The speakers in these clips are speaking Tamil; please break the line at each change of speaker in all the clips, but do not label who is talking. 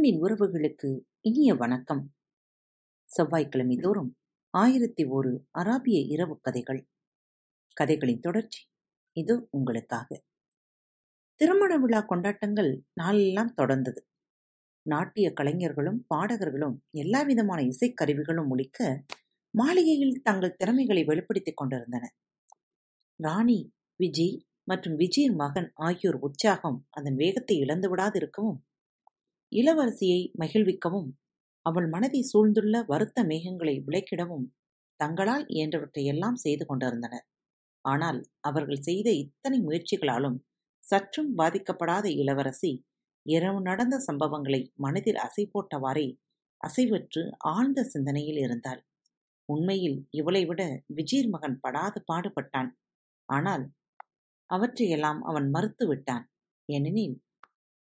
அன்பின் உறவுகளுக்கு இனிய வணக்கம். செவ்வாய்க்கிழமை தோறும் ஆயிரத்தி ஒரு அராபிய இரவு கதைகள் கதைகளின் தொடர்ச்சி இது உங்களுக்காக. திருமண விழா கொண்டாட்டங்கள் நாளெல்லாம் தொடர்ந்தது. நாட்டிய கலைஞர்களும் பாடகர்களும் எல்லா விதமான இசைக்கருவிகளும் ஒழிக்க மாளிகையில் தங்கள் திறமைகளை வெளிப்படுத்திக் கொண்டிருந்தனர். ராணி விஜய் மற்றும் விஜயின் மகன் ஆகியோர் உற்சாகம் அதன் வேகத்தை இழந்து விடாதிருக்கவும் இளவரசியை மகிழ்விக்கவும் அவள் மனதை சூழ்ந்துள்ள வருத்த மேகங்களை விளக்கிடவும் தங்களால் இயன்றவற்றையெல்லாம் செய்து கொண்டிருந்தனர். ஆனால் அவர்கள் செய்த இத்தனை முயற்சிகளாலும் சற்றும் பாதிக்கப்படாத இளவரசி இரவு நடந்த சம்பவங்களை மனதில் அசை போட்டவாறே அசைவற்று ஆழ்ந்த சிந்தனையில் இருந்தாள். உண்மையில் இவளை விட விஜீர் மகன் படாது பாடுபட்டான். ஆனால் அவற்றையெல்லாம் அவன் மறுத்து விட்டான். ஏனெனில்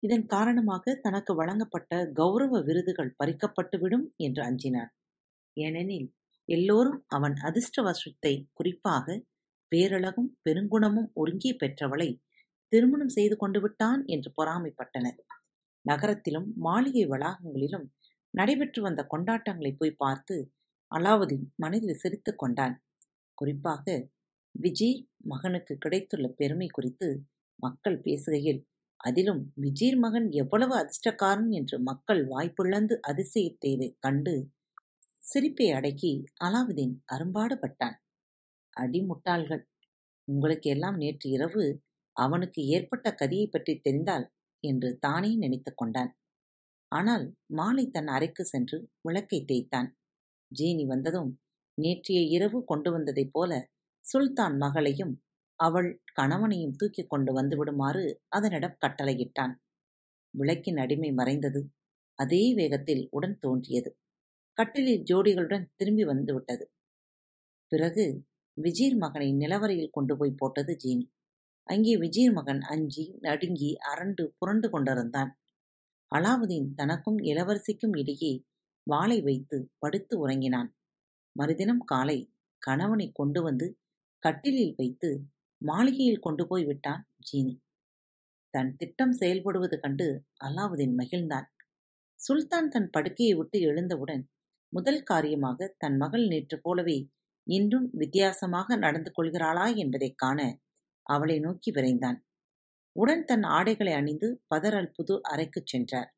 இதன் காரணமாக தனக்கு வழங்கப்பட்ட கௌரவ விருதுகள் பறிக்கப்பட்டுவிடும் என்று அஞ்சினான் ஏனெனில் எல்லோரும் அவன் அதிர்ஷ்டவசத்தை குறிப்பாக பேரழகும் பெருங்குணமும் ஒருங்கே பெற்றவளை திருமணம் செய்து கொண்டு விட்டான் என்று பொறாமைப்பட்டனர். நகரத்திலும் மாளிகை வளாகங்களிலும் நடைபெற்று வந்த கொண்டாட்டங்களை போய் பார்த்து அலாவுதீன் மனதில் சிரித்துக் கொண்டான். குறிப்பாக விஜய் மகனுக்கு கிடைத்துள்ள பெருமை குறித்து மக்கள் பேசுகையில் அதிலும் விஜீர் மகன் எவ்வளவு அதிர்ஷ்டக்காரன் என்று மக்கள் வாய்ப்பிழந்து அதிசயித்ததைக் கண்டு சிரிப்பை அடக்கி அலாவுதீன் அரும்பாடுபட்டான். அடிமுட்டாள்கள் உங்களுக்கு எல்லாம் நேற்று இரவு அவனுக்கு ஏற்பட்ட கதியை பற்றி தெரிந்தால் என்று தானே நினைத்துக் கொண்டான். ஆனால் மாலை தன் அறைக்கு சென்று விளக்கை தேய்த்தான். ஜீனி வந்ததும் நேற்றைய இரவு கொண்டு வந்ததைப் போல சுல்தான் மகளையும் அவள் கணவனையும் தூக்கிக் கொண்டு வந்து விடுமாறு அதனிடம் கட்டளையிட்டான். விளக்கின் அடிமை மறைந்தது. அதே வேகத்தில் உடன் தோன்றியது. கட்டிலில் ஜோடிகளுடன் திரும்பி வந்து விட்டது. பிறகு விஜீர் மகனை நிலவரையில் கொண்டு போய் போட்டது ஜீனி. அங்கே விஜீர் மகன் அஞ்சி நடுங்கி அரண்டு புரண்டு கொண்டிருந்தான். அலாவுதீன் தனக்கும் இளவரசிக்கும் இடையே வாளை வைத்து படுத்து உறங்கினான். மறுதினம் காலை கணவனை கொண்டு வந்து கட்டிலில் வைத்து மாளிகையில் கொண்டு போய் விட்டான் ஜீனி. தன் திட்டம் செயல்படுவது கண்டு அலாவுதீன் மகிழ்ந்தான். சுல்தான் தன் படுக்கையை விட்டு எழுந்தவுடன் முதல் காரியமாக தன் மகள் நேற்று போலவே இன்றும் வித்தியாசமாக நடந்து கொள்கிறாளா என்பதைக் காண அவளை நோக்கி விரைந்தான். உடன் தன் ஆடைகளை அணிந்து பதறல் புது அறைக்குச் சென்றார்.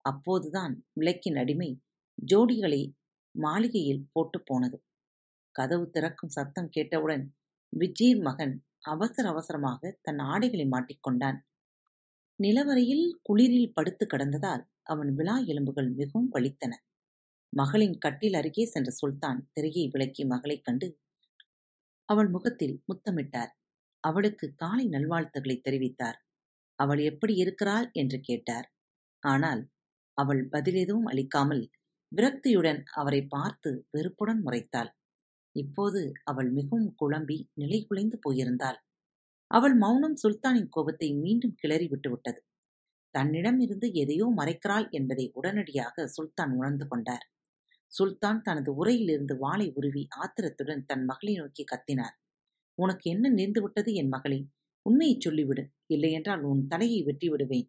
அப்போதுதான் விளக்கின் அடிமை ஜோடிகளை மாளிகையில் போட்டு போனது. கதவு திறக்கும் சத்தம் கேட்டவுடன் விஜீர் மகன் அவசர அவசரமாக தன் ஆடைகளை மாட்டிக்கொண்டான் நிலவரையில் குளிரில் படுத்து கிடந்ததால் அவன் விழா எலும்புகள் மிகவும் வலித்தன. மகளின் கட்டில் அருகே சென்ற சுல்தான் திரையை விளக்கி மகளைக் கண்டு அவள் முகத்தில் முத்தமிட்டார். அவளுக்கு காலை நல்வாழ்த்துக்களை தெரிவித்தார். அவள் எப்படி இருக்கிறாள்? என்று கேட்டார். ஆனால் அவள் பதில் எதுவும் அளிக்காமல் விரக்தியுடன் அவரை பார்த்து வெறுப்புடன் முறைத்தாள். இப்போது அவள் மிகவும் குழம்பி நிலை குலைந்து போயிருந்தாள். அவள் மௌனம் சுல்தானின் கோபத்தை மீண்டும் கிளறி விட்டுவிட்டது. தன்னிடமிருந்து எதையோ மறைக்கிறாள் என்பதை உடனடியாக சுல்தான் உணர்ந்து கொண்டார். சுல்தான் தனது உரையிலிருந்து வாளை உருவி ஆத்திரத்துடன் தன் மகளை நோக்கி கத்தினார். உனக்கு என்ன நேர்ந்துவிட்டது என் மகளே? உண்மையை சொல்லிவிடு. இல்லையென்றால் உன் தலையை வெட்டி விடுவேன்.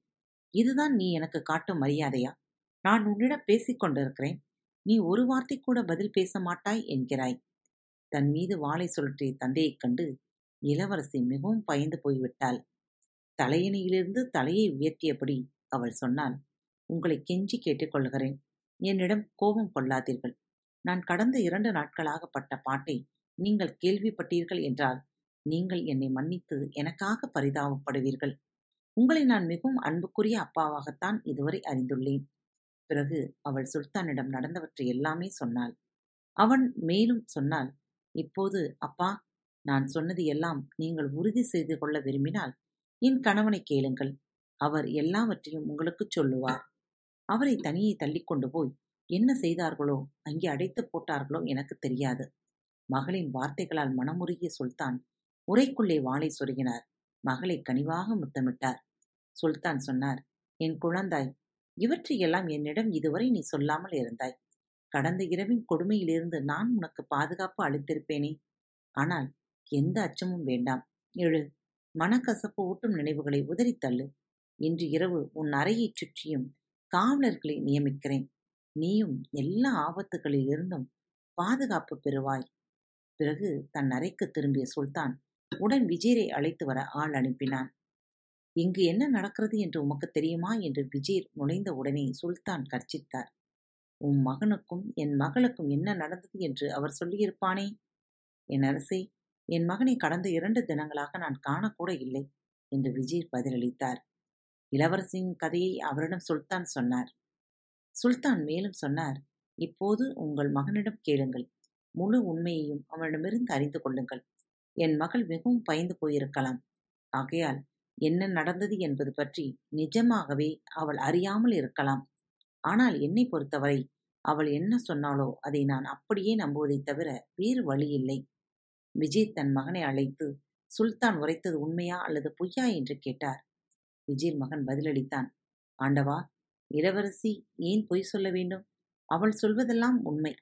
இதுதான் நீ எனக்கு காட்டும் மரியாதையா? நான் உன்னிடம் பேசிக் கொண்டிருக்கிறேன் நீ ஒரு வார்த்தை கூட பதில் பேச மாட்டாய் என்கிறாய். தன் மீது வாளை சுழற்றிய தந்தையைக் கண்டு இளவரசி மிகவும் பயந்து போய்விட்டாள். தலையணியிலிருந்து தலையை உயர்த்தியபடி அவள் சொன்னாள் உங்களை கெஞ்சி கேட்டுக்கொள்கிறேன் என்னிடம் கோபம் கொள்ளாதீர்கள். நான் கடந்த இரண்டு நாட்களாக பட்ட பாட்டை நீங்கள் கேள்விப்பட்டீர்கள் என்றால் நீங்கள் என்னை மன்னித்து எனக்காக பரிதாபப்படுவீர்கள். உங்களை நான் மிகவும் அன்புக்குரிய அப்பாவாகத்தான் இதுவரை அறிந்துள்ளேன். பிறகு அவள் சுல்தானிடம் நடந்தவற்றை எல்லாமே சொன்னாள். அவன் மேலும் சொன்னால் இப்போது அப்பா நான் சொன்னது எல்லாம் நீங்கள் உறுதி செய்து கொள்ள விரும்பினால் என் கணவனை கேளுங்கள். அவர் எல்லாவற்றையும் உங்களுக்குச் சொல்லுவார். அவரை தனியே தள்ளிக்கொண்டு போய் என்ன செய்தார்களோ அங்கே அடைத்து போட்டார்களோ எனக்கு தெரியாது மகளின் வார்த்தைகளால் மனமுருகிய சுல்தான் உரைக்குள்ளே வாளை சொருகினார். மகளை கனிவாக முத்தமிட்டார். சுல்தான் சொன்னார் என் குழந்தாய் இவற்றையெல்லாம் என்னிடம் இதுவரை நீ சொல்லாமல் இருந்தாய். கடந்த இரவின் கொடுமையிலிருந்து நான் உனக்கு பாதுகாப்பு அளித்திருப்பேனே? ஆனால் எந்த அச்சமும் வேண்டாம். எழு. மனக்கசப்பு ஊட்டும் நினைவுகளை உதறித்தள்ளு. இன்று இரவு உன் அறையைச் சுற்றியும் காவலர்களை நியமிக்கிறேன். நீயும் எல்லா ஆபத்துகளிலிருந்தும் பாதுகாப்பு பெறுவாய். பிறகு தன் அறைக்கு திரும்பிய சுல்தான் உடன் விஜயரை அழைத்து வர ஆள் அனுப்பினான். இங்கு என்ன நடக்கிறது என்று உமக்கு தெரியுமா? என்று விஜீர் நுழைந்த உடனே சுல்தான் கர்ச்சித்தார் உம் மகனுக்கும் என் மகளுக்கும் என்ன நடந்தது என்று அவர் சொல்லியிருப்பானே? என் அரசே என் மகனை கடந்த இரண்டு தினங்களாக நான் காணக்கூட இல்லை என்று விஜய் பதிலளித்தார். இளவரசியின் கதையை அவரிடம் சுல்தான் சொன்னார். சுல்தான் மேலும் சொன்னார் இப்போது உங்கள் மகனிடம் கேளுங்கள். முழு உண்மையையும் அவனிடமிருந்து அறிந்து கொள்ளுங்கள். என் மகள் மிகவும் பயந்து போயிருக்கலாம். ஆகையால் என்ன நடந்தது என்பது பற்றி நிஜமாகவே அவள் அறியாமல் இருக்கலாம். ஆனால் என்னை பொறுத்தவரை அவள் என்ன சொன்னாலோ அதை நான் அப்படியே நம்புவதைத் தவிர வேறு வழியில்லை விஜய் தன் மகனை அழைத்து சுல்தான் உரைத்தது உண்மையா அல்லது பொய்யா? என்று கேட்டார். விஜய் மகன் பதிலளித்தான் ஆண்டவா இளவரசி ஏன் பொய் சொல்ல வேண்டும்? அவள் சொல்வதெல்லாம் உண்மை.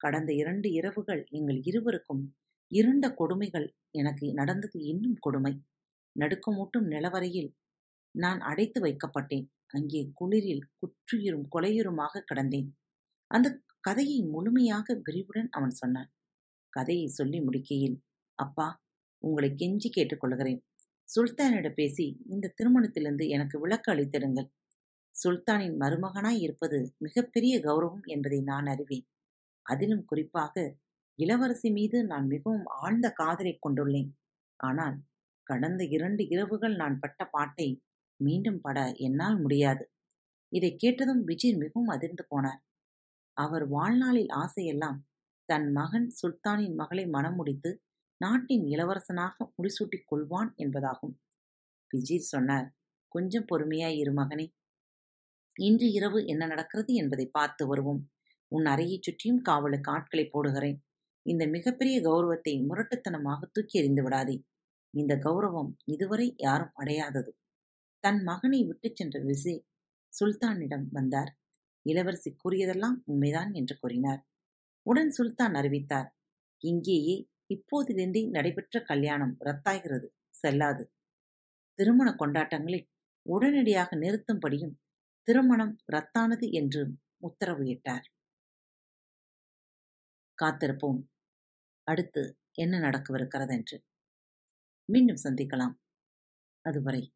கடந்த இரண்டு இரவுகள் எங்கள் இருவருக்கும் இருண்ட கொடுமைகள் எனக்கு நடந்தது இன்னும் கொடுமை. நடுக்கமூட்டும் நிலவரையில் நான் அடைத்து வைக்கப்பட்டேன். அங்கே குளிரில் குற்றுயிரும் கொலையுருமாக கிடந்தேன். அந்த கதையை முழுமையாக விரிவுடன் அவன் சொன்னான். கதையை சொல்லி முடிக்கையில் அப்பா உங்களை கெஞ்சி கேட்டுக்கொள்கிறேன். சுல்தானிடம் பேசி இந்த திருமணத்திலிருந்து எனக்கு விளக்கு அளித்திடுங்கள். சுல்தானின் மருமகனாய் இருப்பது மிகப்பெரிய கௌரவம் என்பதை நான் அறிவேன். அதிலும் குறிப்பாக இளவரசி மீது நான் மிகவும் ஆழ்ந்த காதலை கொண்டுள்ளேன். ஆனால் கடந்த இரண்டு இரவுகள் நான் பட்ட பாட்டை மீண்டும் பட என்னால் முடியாது. இதை கேட்டதும் விஜய் மிகவும் அதிர்ந்து போனார். அவர் வாழ்நாளில் ஆசையெல்லாம் தன் மகன் சுல்தானின் மகளை மனம் முடித்து நாட்டின் இளவரசனாக முடிசூட்டிக் கொள்வான் என்பதாகும். விஜய் சொன்னார் கொஞ்சம் பொறுமையாய் இரு மகனே. இன்று இரவு என்ன நடக்கிறது என்பதை பார்த்து வருவோம். உன் அறையைச் சுற்றியும் காவலுக்கு ஆட்களை போடுகிறேன். இந்த மிகப்பெரிய கௌரவத்தை முரட்டுத்தனமாக தூக்கி எறிந்து விடாதே. இந்த கௌரவம் இதுவரை யாரும் அடையாதது. தன் மகனை விட்டுச் சென்ற விசே சுல்தானிடம் வந்தார். இளவரசி கூறியதெல்லாம் உண்மைதான் என்று கூறினார். உடன் சுல்தான் அறிவித்தார். இங்கேயே இப்போதிலிருந்தே நடைபெற்ற கல்யாணம் ரத்தாகிறது செல்லாது. திருமண கொண்டாட்டங்களை உடனடியாக நிறுத்தும்படியும் திருமணம் ரத்தானது என்று உத்தரவு இட்டார் காத்திருப்போம். அடுத்து என்ன நடக்கவிருக்கிறது என்று மீண்டும் சந்திக்கலாம். அதுவரை